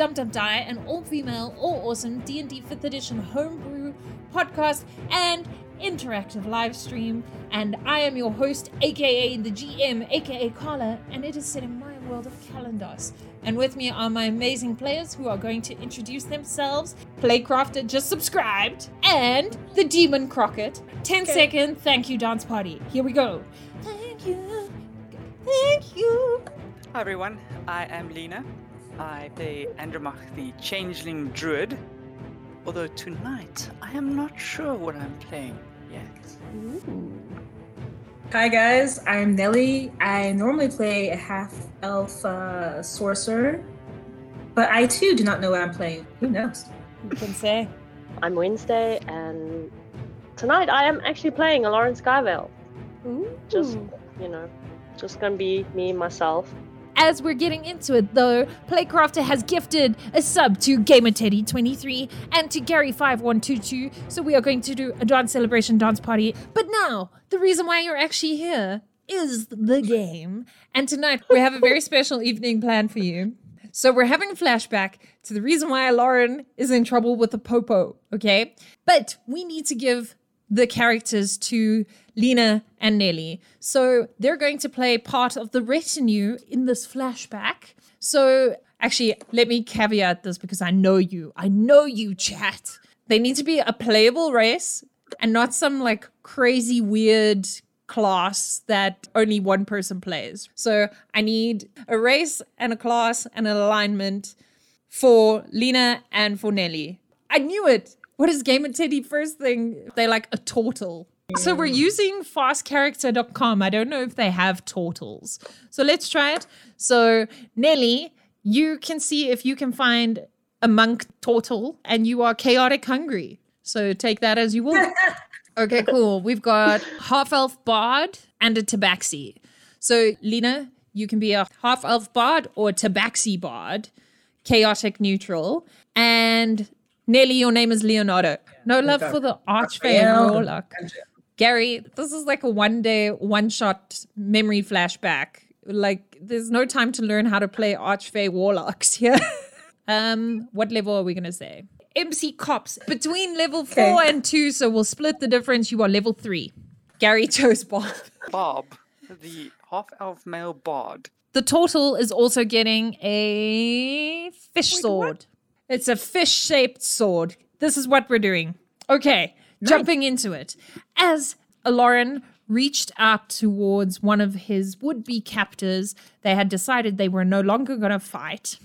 episode of Dum Dum Die, an all-female, all-awesome D&D 5th edition homebrew podcast and interactive live stream. And I am your host, aka the GM, aka Carla, and it is set in my world of Kalandos. And with me are my amazing players who are going to introduce themselves. Playcrafter just subscribed, and the Demon Crockett. 10 Okay. second thank you dance party. Here we go. Thank you. Thank you. Hi everyone, I am Lena. I play Andromach the Changeling Druid. Although tonight I am not sure what I'm playing yet. Hi guys, I'm Nelly. I normally play a half elf uh, sorcerer, but I too do not know what I'm playing. Who knows? You can say. I'm Wednesday, and tonight I am actually playing a Lauren Skyvale. Just, you know, just gonna be me, myself. As we're getting into it, though, Playcrafter has gifted a sub to GamerTeddy23 and to Gary5122, so we are going to do a dance celebration dance party. But now, the reason why you're actually here is the game. And tonight, we have a very special evening planned for you. So we're having a flashback to the reason why Lauren is in trouble with the popo, okay? But we need to give the characters to Lena and Nelly. So they're going to play part of the retinue in this flashback. So actually, let me caveat this because I know you. I know you, chat. They need to be a playable race and not some like crazy weird class that only one person plays. So I need a race and a class and an alignment for Lena and for Nelly. I knew it. What is GamerTeddy first thing? They're like a turtle. So we're using fastcharacter.com. I don't know if they have turtles. So let's try it. So Nelly, you can see if you can find a monk turtle and you are chaotic hungry. So take that as you will. Okay, cool. We've got half elf bard and a tabaxi. So, Lena, you can be a half elf bard or tabaxi bard, chaotic neutral. And Nelly, your name is Leonardo. No love for the archfey and warlock. Gary, this is like a one day, one shot memory flashback. Like, there's no time to learn how to play archfey warlocks here. um, what level are we gonna say? MC cops between level four Okay. and two, so we'll split the difference. You are level three. Gary chose Bob. Bob, the half-elf male bard. The turtle is also getting a fish sword. It's a fish shaped sword. This is what we're doing. Okay, jumping into it. As Lauren reached out towards one of his would be captors, they had decided they were no longer going to fight.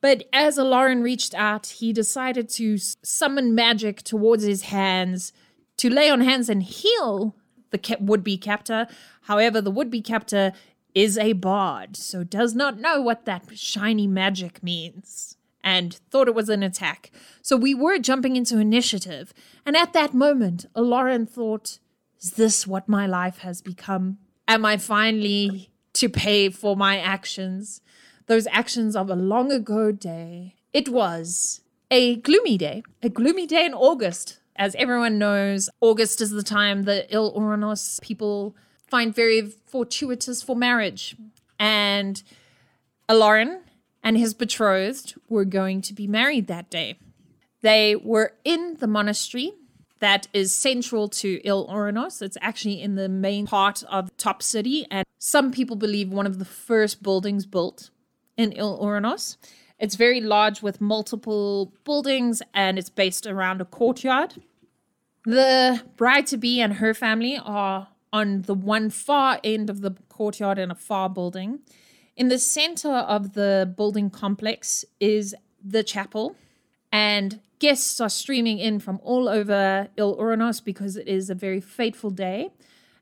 But as Lauren reached out, he decided to summon magic towards his hands to lay on hands and heal the would be captor. However, the would be captor is a bard, so does not know what that shiny magic means and thought it was an attack. So we were jumping into initiative. And at that moment, Lauren thought, is this what my life has become? Am I finally to pay for my actions? Those actions of a long ago day. It was a gloomy day, a gloomy day in August. As everyone knows, August is the time the Il Oranos people find very fortuitous for marriage. And Aloran and his betrothed were going to be married that day. They were in the monastery that is central to Il Oranos. It's actually in the main part of Top City, and some people believe one of the first buildings built in Il Oranos. It's very large with multiple buildings, and it's based around a courtyard. The bride to be and her family are on the one far end of the courtyard in a far building. In the center of the building complex is the chapel, and guests are streaming in from all over Il Oranos because it is a very fateful day,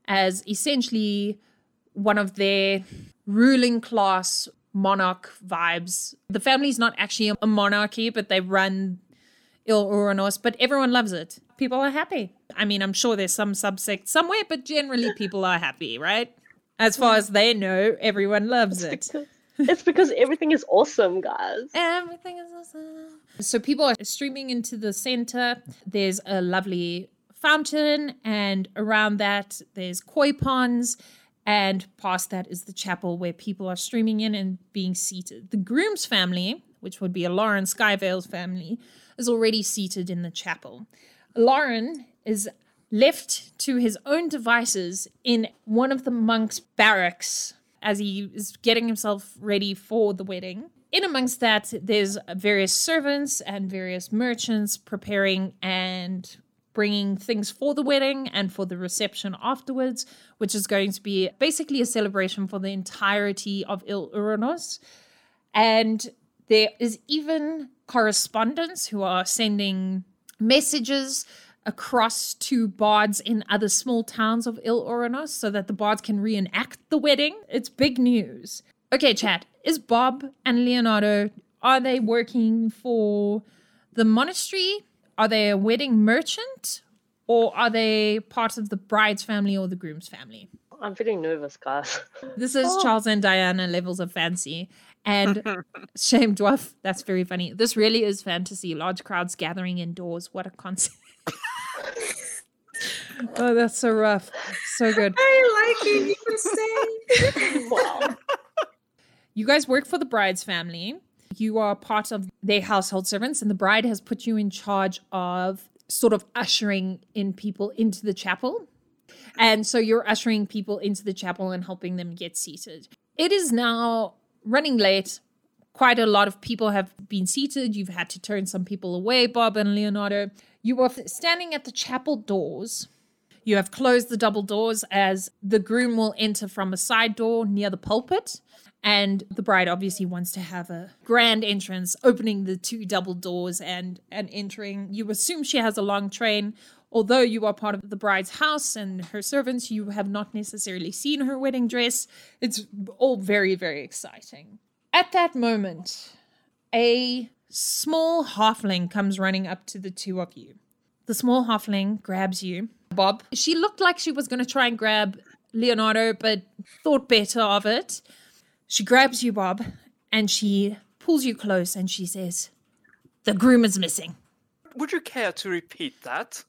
as essentially one of their ruling class monarch vibes. The family's not actually a monarchy, but they run Il Oranos, but everyone loves it. People are happy. I mean, I'm sure there's some subsect somewhere, but generally people are happy, right? As far as mm. they know, everyone loves it. It's because everything is awesome, guys. Everything is awesome. So people are streaming into the center. There's a lovely fountain, and around that, there's koi ponds. And past that is the chapel where people are streaming in and being seated. The groom's family which would be a Lauren Skyvale's family, is already seated in the chapel. Lauren is left to his own devices in one of the monks' barracks as he is getting himself ready for the wedding. In amongst that, there's various servants and various merchants preparing and bringing things for the wedding and for the reception afterwards, which is going to be basically a celebration for the entirety of Il Uranus. And there is even correspondents who are sending messages across to bards in other small towns of Il Uranus so that the bards can reenact the wedding. It's big news. Okay, chat. Is Bob and Leonardo are they working for the monastery? Are they a wedding merchant? Or are they part of the bride's family or the groom's family? I'm feeling nervous, guys. This is oh. Charles and Diana levels of fancy. And shame dwarf, that's very funny. This really is fantasy. Large crowds gathering indoors. What a concept. oh, that's so rough. So good. I like it. You can say. wow. You guys work for the bride's family. You are part of their household servants, and the bride has put you in charge of sort of ushering in people into the chapel. And so you're ushering people into the chapel and helping them get seated. It is now running late. Quite a lot of people have been seated. You've had to turn some people away, Bob and Leonardo. You are standing at the chapel doors. You have closed the double doors as the groom will enter from a side door near the pulpit. And the bride obviously wants to have a grand entrance, opening the two double doors and, and entering. You assume she has a long train. Although you are part of the bride's house and her servants, you have not necessarily seen her wedding dress. It's all very, very exciting. At that moment, a small halfling comes running up to the two of you. The small halfling grabs you. Bob, she looked like she was going to try and grab Leonardo, but thought better of it. She grabs you, Bob, and she pulls you close and she says, The groom is missing. Would you care to repeat that?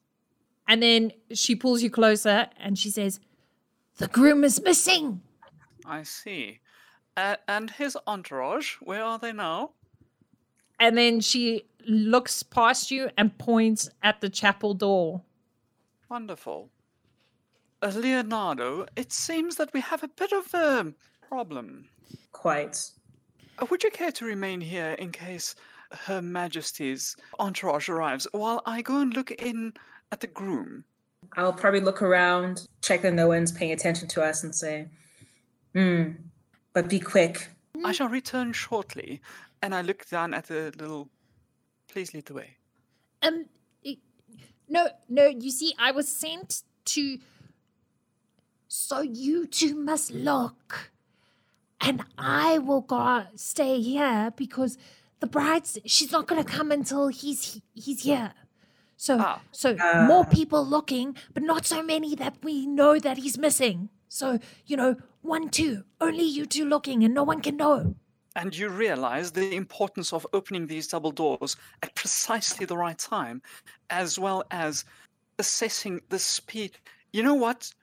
And then she pulls you closer and she says, The groom is missing. I see. Uh, and his entourage, where are they now? And then she looks past you and points at the chapel door. Wonderful. Uh, Leonardo, it seems that we have a bit of a problem. Quite. Uh, would you care to remain here in case Her Majesty's entourage arrives while I go and look in at the groom? I'll probably look around, check that no one's paying attention to us, and say, "Hmm, but be quick." I shall return shortly. And I look down at the little. Please lead the way. Um, no, no, you see, I was sent to. So you two must look. And I will go stay here because the bride's she's not gonna come until he's he's here. So Ah. so more people looking, but not so many that we know that he's missing. So, you know, one, two, only you two looking and no one can know. And you realize the importance of opening these double doors at precisely the right time, as well as assessing the speed. You know what?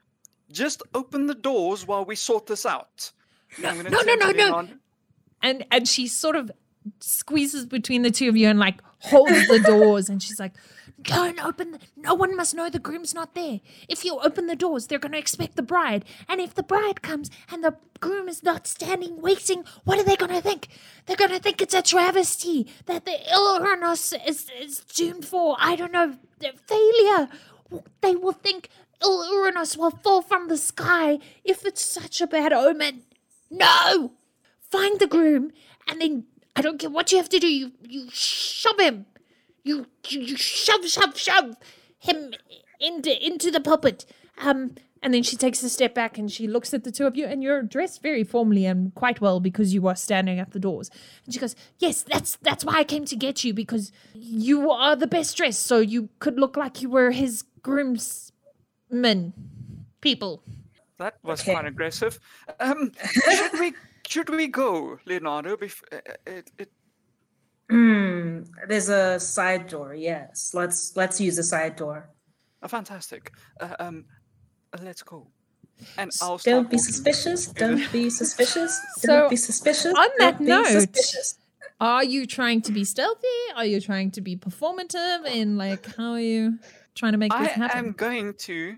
Just open the doors while we sort this out. No, no, no, no. And and she sort of squeezes between the two of you and like holds the doors and she's like don't open the, no one must know the groom's not there. If you open the doors they're going to expect the bride. And if the bride comes and the groom is not standing waiting what are they going to think? They're going to think it's a travesty that the Illuminus is, is doomed for i don't know failure. They will think Uranus will fall from the sky if it's such a bad omen. No! Find the groom, and then I don't care what you have to do. You you shove him, you you, you shove shove shove him into into the puppet. Um, and then she takes a step back and she looks at the two of you, and you're dressed very formally and quite well because you are standing at the doors. And she goes, "Yes, that's that's why I came to get you because you are the best dressed, so you could look like you were his groomsmen, people." That was Okay. quite aggressive. Um, should we should we go, Leonardo? Bef- uh, uh, it, it, Hmm. There's a side door. Yes. Let's let's use the side door. uh, fantastic. Uh, um, let's go. And I'll Don't be suspicious. Don't be suspicious. So, Don't be suspicious. on that don't note- suspicious. Are you trying to be stealthy? Are you trying to be performative? And like, how are you trying to make this happen? I am going to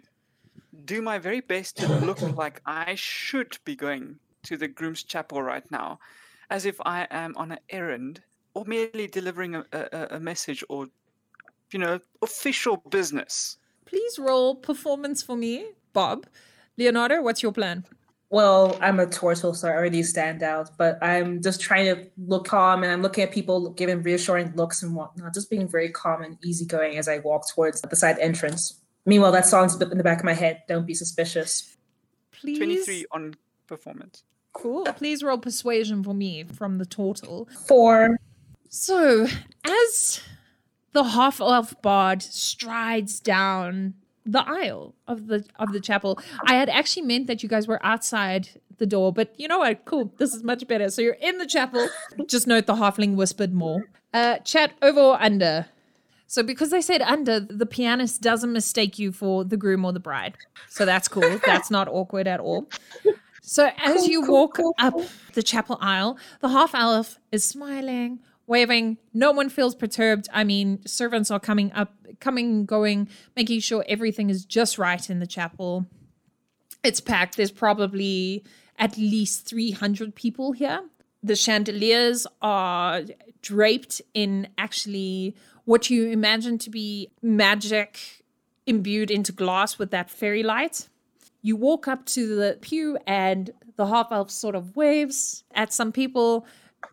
do my very best to look like I should be going to the groom's chapel right now, as if I am on an errand or merely delivering a, a, a message or, you know, official business. Please roll performance for me, Bob. Leonardo, what's your plan? Well, I'm a tortoise, so I already stand out, but I'm just trying to look calm and I'm looking at people giving reassuring looks and whatnot, just being very calm and easygoing as I walk towards the side entrance. Meanwhile, that song's in the back of my head. Don't be suspicious. Please. 23 on performance. Cool. Please roll persuasion for me from the turtle. Four. So, as the half elf bard strides down the aisle of the of the chapel, I had actually meant that you guys were outside the door, but you know what? Cool. This is much better. So you're in the chapel. Just note the halfling whispered more. Uh, chat over or under. So because they said under, the pianist doesn't mistake you for the groom or the bride. So that's cool. that's not awkward at all. So as Cool, you cool, walk cool, up the chapel aisle, the half elf is smiling, waving. No one feels perturbed. I mean, servants are coming up, coming, going, making sure everything is just right in the chapel. It's packed. There's probably at least 300 people here. The chandeliers are draped in actually what you imagine to be magic imbued into glass with that fairy light. You walk up to the pew, and the half elf sort of waves at some people,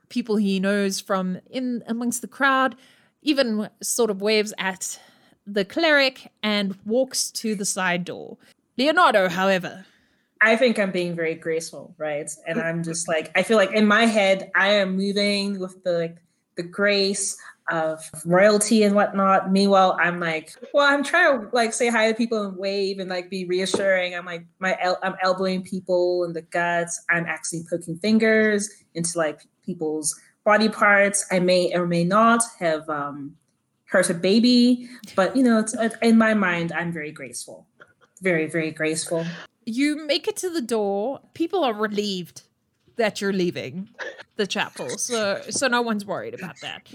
people he knows from in amongst the crowd, even sort of waves at the cleric and walks to the side door. Leonardo, however, I think I'm being very graceful, right? And I'm just like I feel like in my head I am moving with the like the grace of royalty and whatnot. Meanwhile, I'm like, well, I'm trying to like say hi to people and wave and like be reassuring. I'm like my el- I'm elbowing people in the guts. I'm actually poking fingers into like people's body parts. I may or may not have um, hurt a baby, but you know, it's, in my mind, I'm very graceful, very very graceful. you make it to the door. People are relieved that you're leaving the chapel, so so no one's worried about that.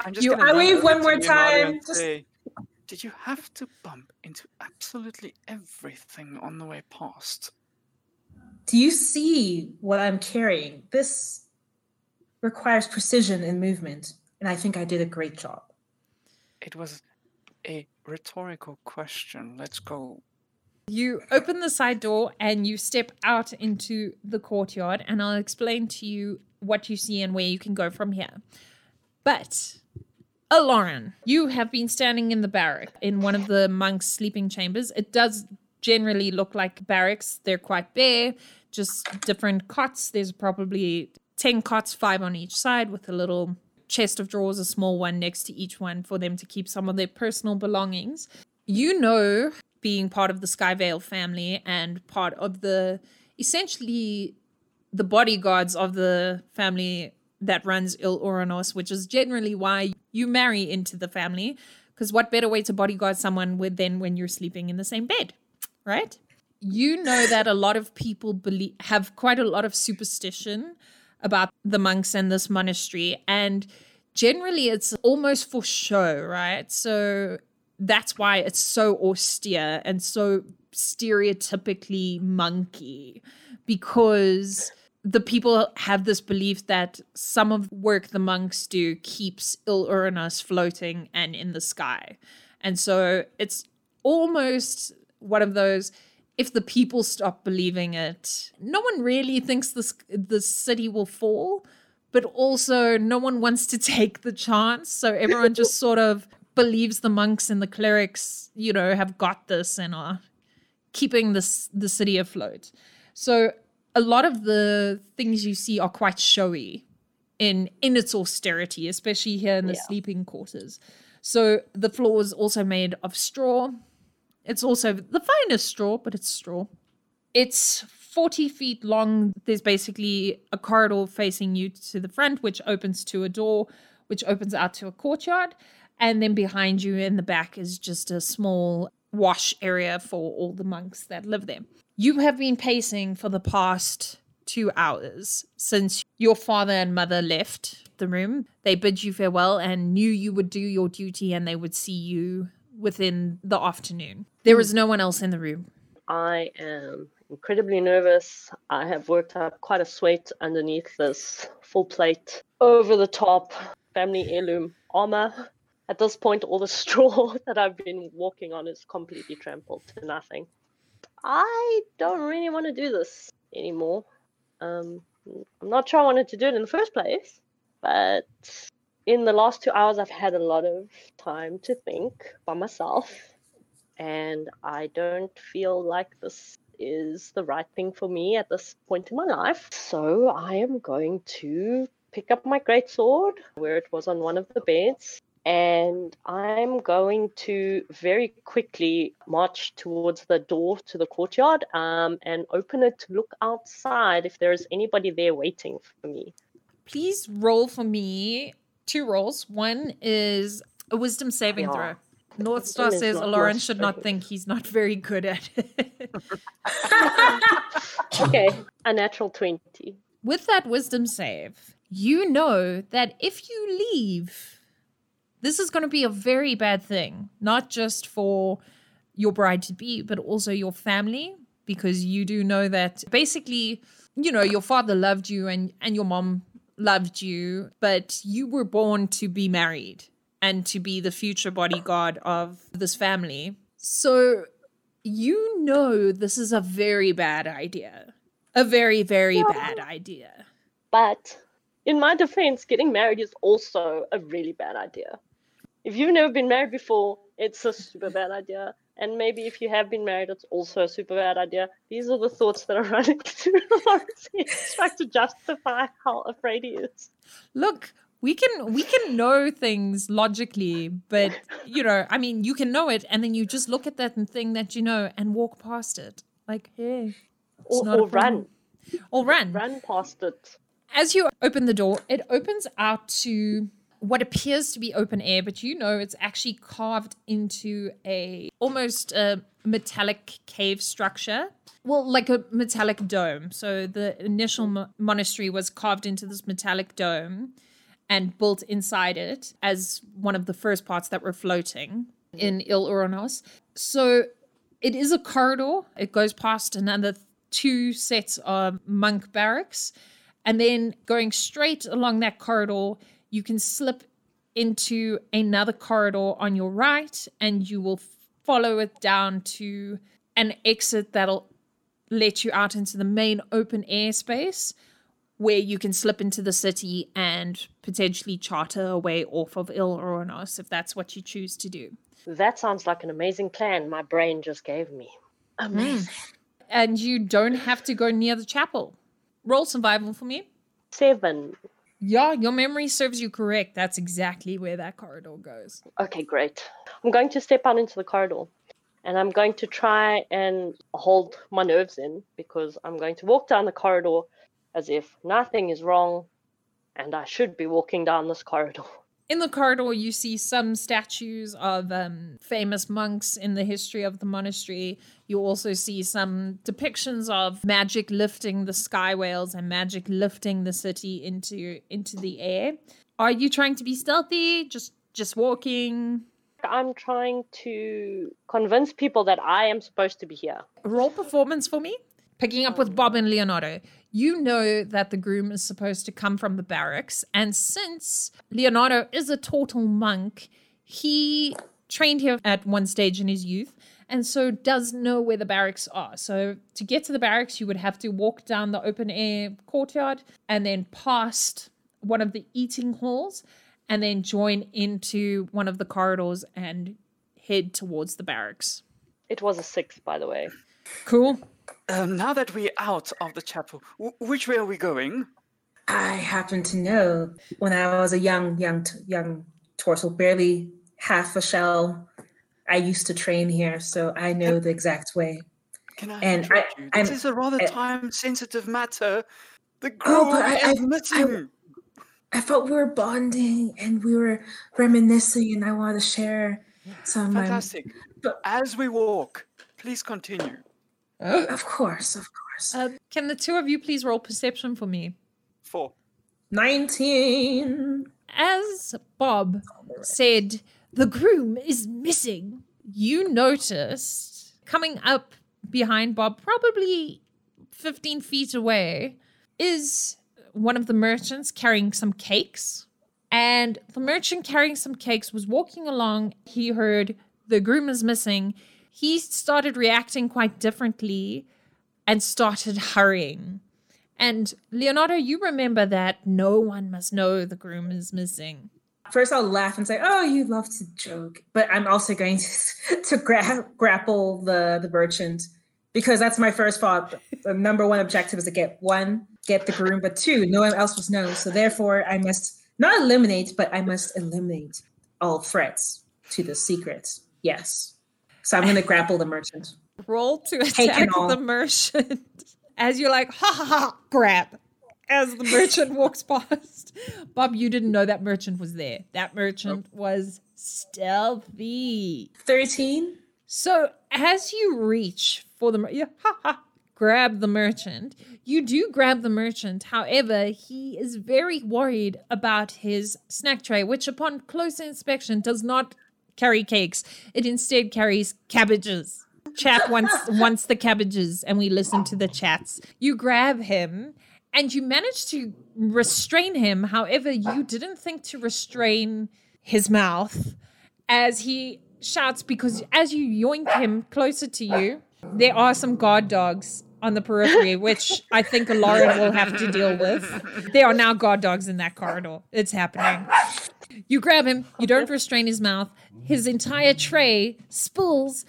I'm just You- I wave one more time, just- say, Did you have to bump into absolutely everything on the way past? Do you see what I'm carrying? This requires precision in movement, and I think I did a great job. It was a rhetorical question. Let's go. You open the side door and you step out into the courtyard, and I'll explain to you what you see and where you can go from here. But, uh, Lauren, you have been standing in the barrack in one of the monks' sleeping chambers. It does generally look like barracks, they're quite bare, just different cots. There's probably 10 cots, five on each side, with a little chest of drawers, a small one next to each one for them to keep some of their personal belongings. You know, being part of the Skyvale family and part of the essentially the bodyguards of the family that runs Il Oranos, which is generally why you marry into the family. Because what better way to bodyguard someone with than when you're sleeping in the same bed, right? You know that a lot of people believe have quite a lot of superstition about the monks and this monastery, and generally it's almost for show, right? So that's why it's so austere and so stereotypically monkey because the people have this belief that some of the work the monks do keeps Il Uranus floating and in the sky. And so it's almost one of those if the people stop believing it, no one really thinks this the city will fall, but also no one wants to take the chance. So everyone just sort of believes the monks and the clerics, you know, have got this and are keeping this the city afloat. So a lot of the things you see are quite showy in in its austerity, especially here in the Yeah. sleeping quarters. So the floor is also made of straw. It's also the finest straw, but it's straw. It's 40 feet long. There's basically a corridor facing you to the front, which opens to a door, which opens out to a courtyard. And then behind you in the back is just a small wash area for all the monks that live there. You have been pacing for the past two hours since your father and mother left the room. They bid you farewell and knew you would do your duty and they would see you within the afternoon. There was no one else in the room. I am incredibly nervous. I have worked up quite a sweat underneath this full plate, over the top family heirloom armor. At this point, all the straw that I've been walking on is completely trampled to nothing. I don't really want to do this anymore. Um, I'm not sure I wanted to do it in the first place, but in the last two hours, I've had a lot of time to think by myself, and I don't feel like this is the right thing for me at this point in my life. So I am going to pick up my greatsword where it was on one of the beds and I'm going to very quickly march towards the door to the courtyard um, and open it to look outside if there's anybody there waiting for me. Please roll for me two rolls. One is a wisdom saving Yeah. throw. North Star says not Lauren should not think he's not very good at it. Okay, a natural 20. With that wisdom save, you know that if you leave, this is going to be a very bad thing, not just for your bride to be, but also your family, because you do know that basically, you know, your father loved you and, and your mom loved you, but you were born to be married and to be the future bodyguard of this family. So you know this is a very bad idea. A very, very bad idea. But in my defense, getting married is also a really bad idea. If you've never been married before, it's a super bad idea. And maybe if you have been married, it's also a super bad idea. These are the thoughts that are running through Lawrence. Trying to justify how afraid he is. Look, we can we can know things logically, but you know, I mean, you can know it, and then you just look at that thing that you know and walk past it. Like, hey, Or, or run. or run. Run past it. As you open the door, it opens out to what appears to be open air, but you know it's actually carved into a almost a metallic cave structure. Well, like a metallic dome. So the initial mo- monastery was carved into this metallic dome and built inside it as one of the first parts that were floating in Il Uranos. So it is a corridor. It goes past another two sets of monk barracks. And then going straight along that corridor, you can slip into another corridor on your right, and you will follow it down to an exit that'll let you out into the main open air space where you can slip into the city and potentially charter a way off of Il Oronos if that's what you choose to do. That sounds like an amazing plan my brain just gave me. Amazing. And you don't have to go near the chapel. Roll survival for me. Seven. Yeah, your memory serves you correct. That's exactly where that corridor goes. Okay, great. I'm going to step out into the corridor and I'm going to try and hold my nerves in because I'm going to walk down the corridor as if nothing is wrong and I should be walking down this corridor. In the corridor, you see some statues of um, famous monks in the history of the monastery. You also see some depictions of magic lifting the sky whales and magic lifting the city into into the air. Are you trying to be stealthy? Just just walking? I'm trying to convince people that I am supposed to be here. Roll performance for me. Picking up with Bob and Leonardo. You know that the groom is supposed to come from the barracks, and since Leonardo is a total monk, he trained here at one stage in his youth and so does know where the barracks are. So to get to the barracks, you would have to walk down the open air courtyard and then past one of the eating halls and then join into one of the corridors and head towards the barracks. It was a six, by the way. Cool. Um, now that we're out of the chapel, w- which way are we going? I happen to know when I was a young, young, t- young torso, barely half a shell. I used to train here, so I know the exact way. Can I And I- you? I'm- This is a rather time-sensitive matter. The group Oh, but I- is I- I- missing. I felt we were bonding and we were reminiscing, and I wanted to share some. Fantastic. but- As we walk, please continue. Of course, of course. Uh, can the two of you please roll perception for me? Four. 19. As Bob said, the groom is missing, you noticed coming up behind Bob, probably 15 feet away, is one of the merchants carrying some cakes. And the merchant carrying some cakes was walking along. He heard the groom is missing. He started reacting quite differently and started hurrying. And Leonardo, you remember that no one must know the groom is missing. First, I'll laugh and say, "Oh, you love to joke," but I'm also going to to gra- grapple the the merchant because that's my first thought. The number one objective is to get one, get the groom, but two, no one else must know. So therefore, I must not eliminate, but I must eliminate all threats to the secret. Yes. So I'm going to grapple the merchant. Roll to attack the merchant as you're like, ha ha ha, grab. As the merchant walks past. Bob, you didn't know that merchant was there. That merchant was stealthy. 13. So as you reach for the you, ha, ha, grab the merchant, you do grab the merchant. However, he is very worried about his snack tray, which upon closer inspection does not carry cakes. It instead carries cabbages. Chat wants wants the cabbages, and we listen to the chats. You grab him and you manage to restrain him. However, you didn't think to restrain his mouth as he shouts because as you yoink him closer to you, there are some guard dogs on the periphery, which I think Lauren will have to deal with. There are now guard dogs in that corridor. It's happening. You grab him, you don't restrain his mouth. His entire tray spills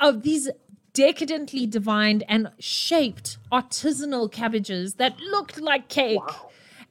of these decadently divined and shaped artisanal cabbages that looked like cake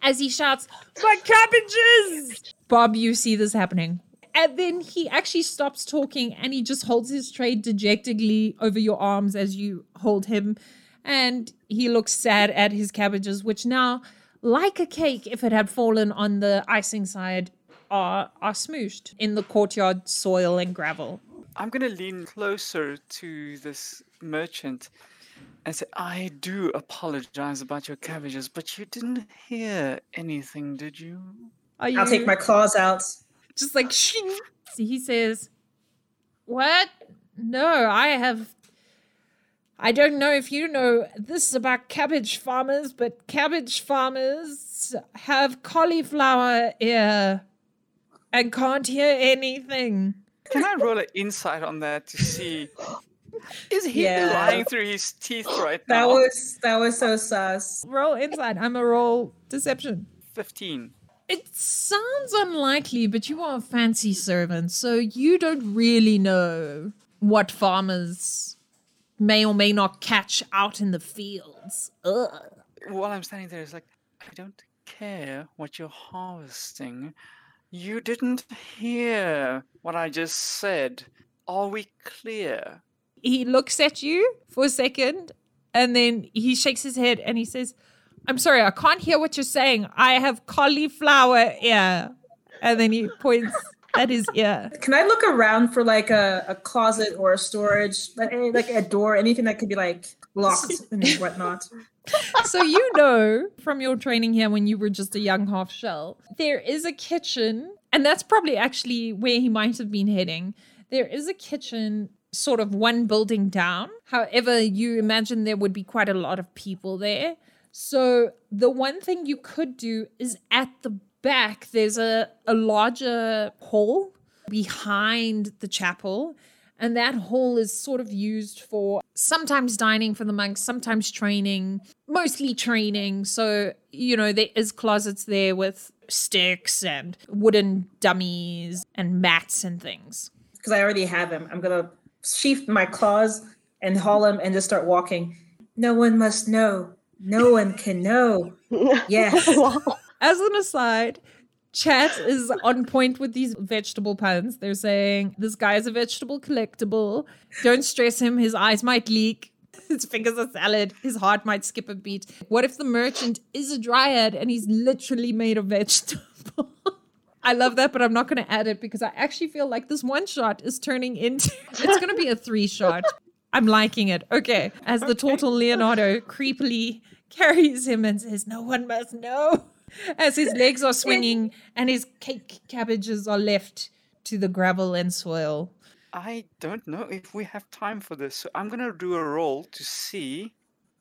as he shouts, My cabbages! Bob, you see this happening. And then he actually stops talking and he just holds his tray dejectedly over your arms as you hold him. And he looks sad at his cabbages, which now, like a cake, if it had fallen on the icing side, are, are smooshed in the courtyard soil and gravel. I'm gonna lean closer to this merchant and say, I do apologize about your cabbages, but you didn't hear anything, did you? Are you I'll take my claws out. just like shing. He says, What? No, I have. I don't know if you know this about cabbage farmers, but cabbage farmers have cauliflower ear and can't hear anything. Can I roll an insight on that to see? Is he Yeah. lying through his teeth right That now? was that was so sus. Roll insight. I'm a roll deception. 15. It sounds unlikely, but you are a fancy servant, so you don't really know what farmers may or may not catch out in the fields. Ugh. While I'm standing there, it's like, I don't care what you're harvesting. You didn't hear what I just said. Are we clear? He looks at you for a second and then he shakes his head and he says, I'm sorry, I can't hear what you're saying. I have cauliflower ear. And then he points at yeah. Can I look around for like a, a closet or a storage, like, like a door, anything that could be like locked and whatnot? so you know from your training here when you were just a young half shell, there is a kitchen, and that's probably actually where he might have been heading. There is a kitchen sort of one building down. However, you imagine there would be quite a lot of people there. So the one thing you could do is at the back, there's a, a larger hall behind the chapel. And that hall is sort of used for sometimes dining for the monks, sometimes training, mostly training. So, you know, there is closets there with sticks and wooden dummies and mats and things. Because I already have him. I'm gonna sheath my claws and haul him and just start walking. No one must know. No one can know. Yes. As an aside, chat is on point with these vegetable puns. They're saying this guy is a vegetable collectible. Don't stress him, his eyes might leak. His fingers are salad. His heart might skip a beat. What if the merchant is a dryad and he's literally made of vegetable? I love that, but I'm not going to add it because I actually feel like this one shot is turning into. It's going to be a three shot. I'm liking it. Okay. As the total Leonardo creepily carries him and says, No one must know. As his legs are swinging and his cake cabbages are left to the gravel and soil. I don't know if we have time for this, so I'm gonna do a roll to see.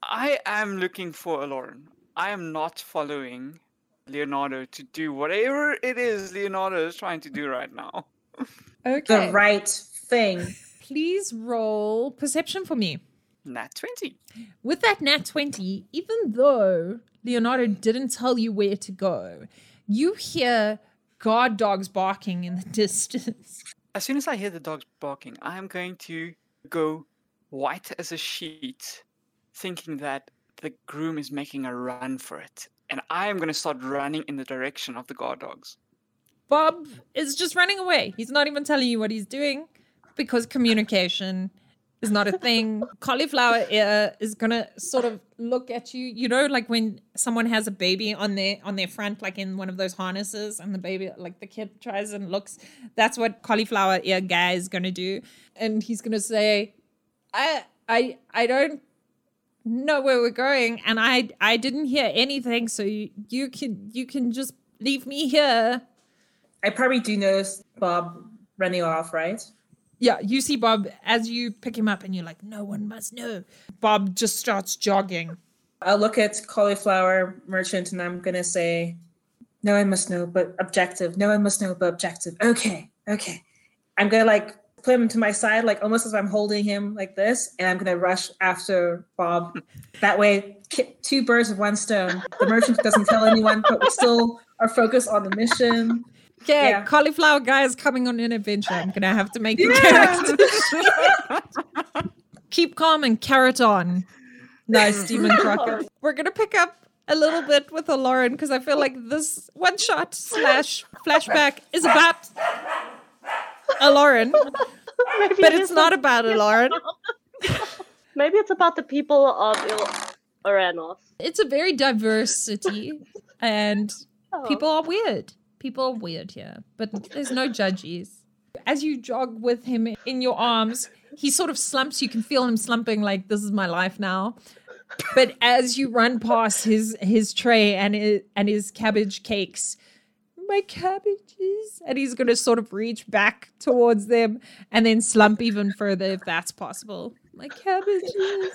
I am looking for Aloran. I am not following Leonardo to do whatever it is Leonardo is trying to do right now. Okay. The right thing. Please roll perception for me. Nat 20. With that nat 20, even though Leonardo didn't tell you where to go, you hear guard dogs barking in the distance. As soon as I hear the dogs barking, I am going to go white as a sheet, thinking that the groom is making a run for it. And I am going to start running in the direction of the guard dogs. Bob is just running away. He's not even telling you what he's doing because communication is not a thing. Cauliflower ear is gonna sort of look at you. You know, like when someone has a baby on their on their front, like in one of those harnesses, and the baby, like the kid tries and looks. That's what cauliflower ear guy is gonna do, and he's gonna say, "I, I, I don't know where we're going, and I, I didn't hear anything. So you, you can, you can just leave me here." I probably do notice Bob running off, right? Yeah, you see Bob as you pick him up and you're like, no one must know. Bob just starts jogging. I'll look at cauliflower merchant and I'm gonna say, no one must know, but objective. No one must know, but objective. Okay, okay. I'm gonna like put him to my side, like almost as if I'm holding him like this, and I'm gonna rush after Bob. That way, two birds with one stone. The merchant doesn't tell anyone, but we still are focused on the mission. Yeah, Yeah. cauliflower guy is coming on an adventure. I'm gonna have to make the Yeah. character. Keep calm and carrot on. Nice, Demon Crocker. We're gonna pick up a little bit with Lauren because I feel like this one shot slash flashback is about Lauren, Maybe but it it's not about Lauren. Maybe it's about the people of Il- Oranos. It's a very diverse city, and Oh. people are weird. People are weird here, but there's no judges. As you jog with him in your arms, he sort of slumps. You can feel him slumping, like this is my life now. But as you run past his his tray and his, and his cabbage cakes, my cabbages, and he's gonna sort of reach back towards them and then slump even further if that's possible. My cabbages.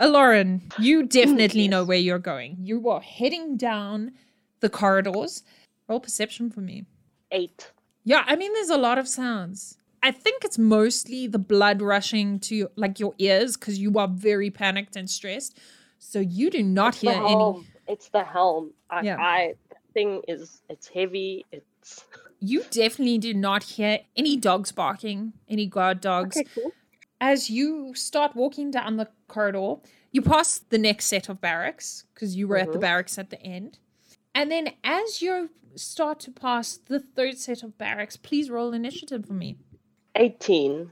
Uh, Lauren, you definitely know where you're going. You are heading down the corridors. Roll perception for me. Eight. Yeah, I mean, there's a lot of sounds. I think it's mostly the blood rushing to like your ears because you are very panicked and stressed. So you do not It's hear any. It's the helm. I, Yeah. I thing is it's heavy. It's You definitely do not hear any dogs barking, any guard dogs. okay. Cool. As you start walking down the corridor, you pass the next set of barracks because you were at the Mhm. barracks at the end. And then as you start to pass the third set of barracks, please roll initiative for me. Eighteen.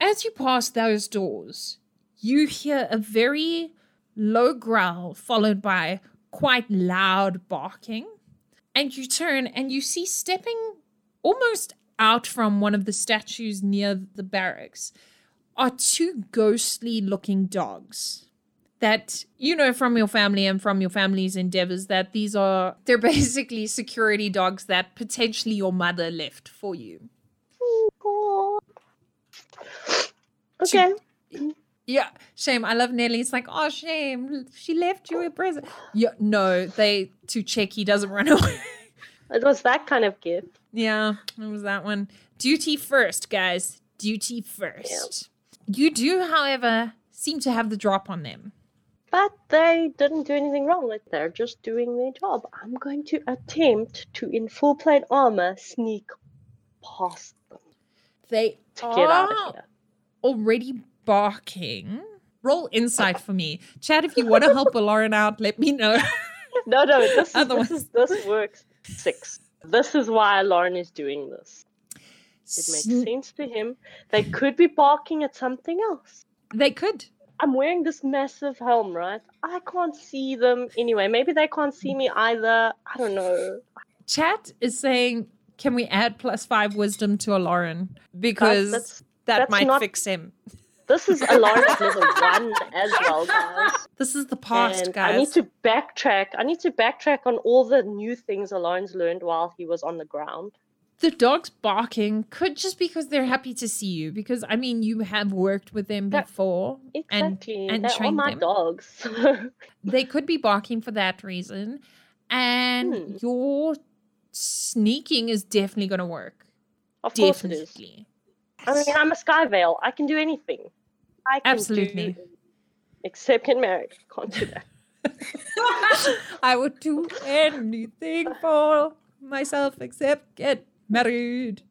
As you pass those doors, you hear a very low growl followed by quite loud barking. And you turn and you see stepping almost out from one of the statues near the barracks are two ghostly looking dogs that you know from your family and from your family's endeavors that these are they're basically security dogs that potentially your mother left for you. Oh, God. Okay. Yeah, shame. I love Nelly. It's like, oh, shame. She left you a present. Yeah, no, they to check he doesn't run away. It was that kind of gift. yeah, it was that one. Duty first, guys. Duty first. You do, however, seem to have the drop on them. But they didn't do anything wrong. Like they're just doing their job. I'm going to attempt to, in full plate armor, sneak past them They to get out are of here. already barking. Roll insight for me, Chad. If you want to help Lauren out, let me know. No, no, this is, Otherwise- this, is, this works. Six. This is why Lauren is doing this. It makes sense to him. They could be barking at something else. They could. I'm wearing this massive helm, right? I can't see them anyway. Maybe they can't see me either. I don't know. Chat is saying, can we add plus five wisdom to a Lauren? Because that's- that that's might not- fix him. This is Alliance level one as well, guys. This is the past, and guys. I need to backtrack. I need to backtrack on all the new things Alliance learned while he was on the ground. The dogs barking could just because they're happy to see you. Because I mean, you have worked with them That- before, Exactly. and They're all trained my them. dogs. they could be barking for that reason. And Hmm. your sneaking is definitely going to work. of course it is. I mean, I'm a Sky Veil. I can do anything. I can Absolutely. Do, except get married. Can't do that. I would do anything for myself except get married.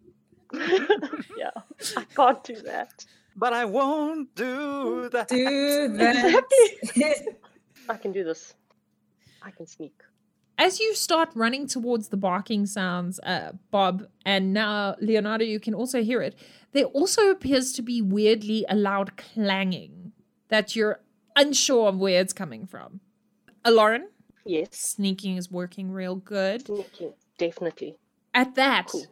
yeah, I can't do that. But I won't do that. Do that. I can do this. I can sneak. As you start running towards the barking sounds, uh, Bob, and now Leonardo, you can also hear it. There also appears to be weirdly a loud clanging that you're unsure of where it's coming from. Lauren, Yes, sneaking is working real good. sneaking. Definitely. At that, Cool.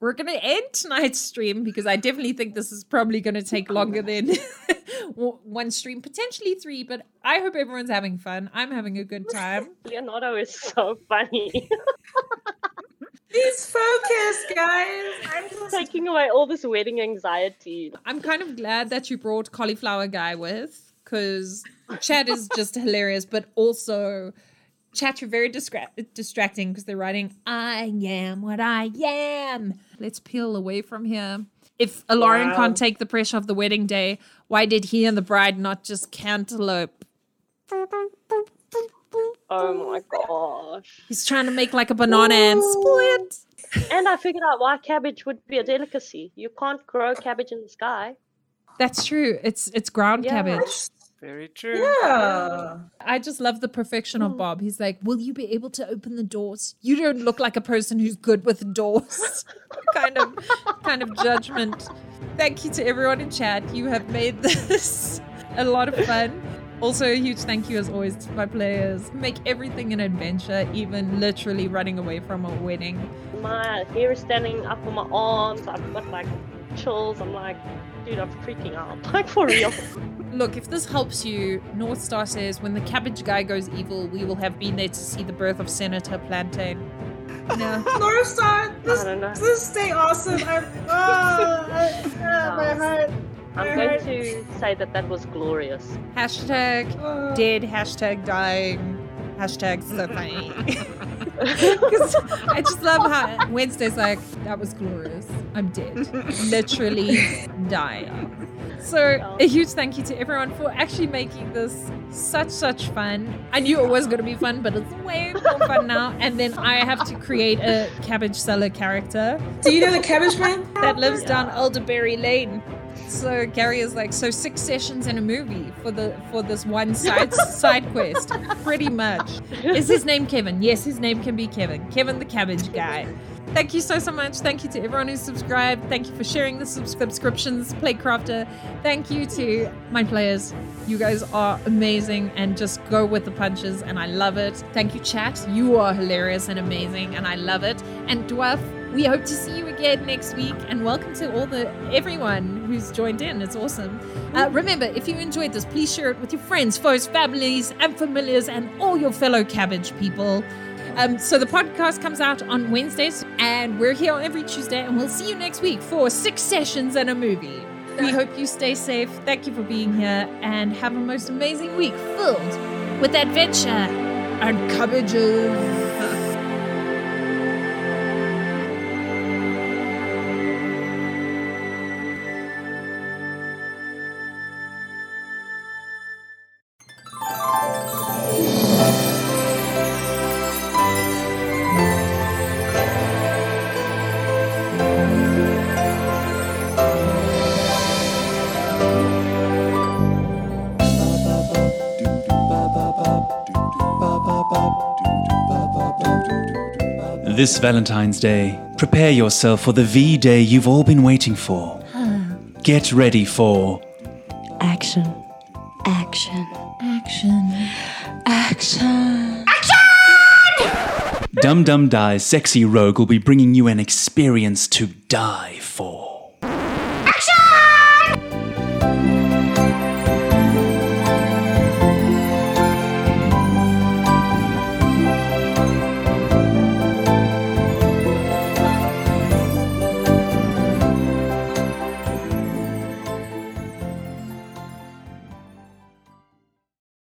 We're going to end tonight's stream because I definitely think this is probably going to take longer than one stream, potentially three, but I hope everyone's having fun. I'm having a good time. Leonardo is so funny. He's focused, guys. I'm just Taking away all this wedding anxiety. I'm kind of glad that you brought Cauliflower Guy with because Chad is just hilarious, but also chat you're very distra- distracting because they're writing, I am what I am. Let's peel away from here. If Alarian Wow. can't take the pressure of the wedding day, why did he and the bride not just cantaloupe? Oh my gosh. He's trying to make like a banana and split. And I figured out why cabbage would be a delicacy. You can't grow cabbage in the sky. That's true. It's it's ground Yeah. cabbage. Very true. yeah. I just love the perfection of hmm. Bob. He's like, "Will you be able to open the doors? You don't look like a person who's good with doors." kind of, kind of judgment. Thank you to everyone in chat. You have made this a lot of fun. Also, a huge thank you as always to my players. Make everything an adventure, even literally running away from a wedding. My hair is standing up on my arms. I've got like chills. I'm like, dude, I'm freaking out. Like for real. Look, if this helps you, North Star says when the cabbage guy goes evil, we will have been there to see the birth of Senator Plantain. No. North Star, this, I don't know. this stay awesome. I'm, oh, I, ah, my heart. I'm going to say that that was glorious. Hashtag Oh. dead, hashtag dying, hashtag so funny. 'Cause I just love how Wednesday's like, that was glorious. I'm dead. Literally dying. So a huge thank you to everyone for actually making this such such fun. I knew it was gonna be fun, but it's way more fun now. And then I have to create a cabbage seller character Do you know the Cabbage Man? that lives down Elderberry Lane. So Gary is like, so six sessions in a movie for the for this one side side quest, pretty much. Is his name Kevin? Yes, his name can be Kevin. Kevin the Cabbage Guy. Thank you so so much. Thank you to everyone who subscribed. Thank you for sharing the sub- subscriptions, Playcrafter. Thank you to my players. You guys are amazing and just go with the punches, and I love it. Thank you, chat. You are hilarious and amazing, and I love it. And Dwarf, we hope to see you again next week. And welcome to all the everyone who's joined in. It's awesome. Uh, remember, if you enjoyed this, please share it with your friends, foes, families, and familiars, and all your fellow cabbage people. Um, so the podcast comes out on Wednesdays, and we're here every Tuesday, and we'll see you next week for six sessions and a movie. We hope you stay safe. Thank you for being here, and have a most amazing week filled with adventure and cabbages. This Valentine's Day, prepare yourself for the V Day you've all been waiting for. Get ready for Action. Action. Action. Action. Action! Dum Dum Die's sexy rogue will be bringing you an experience to die for.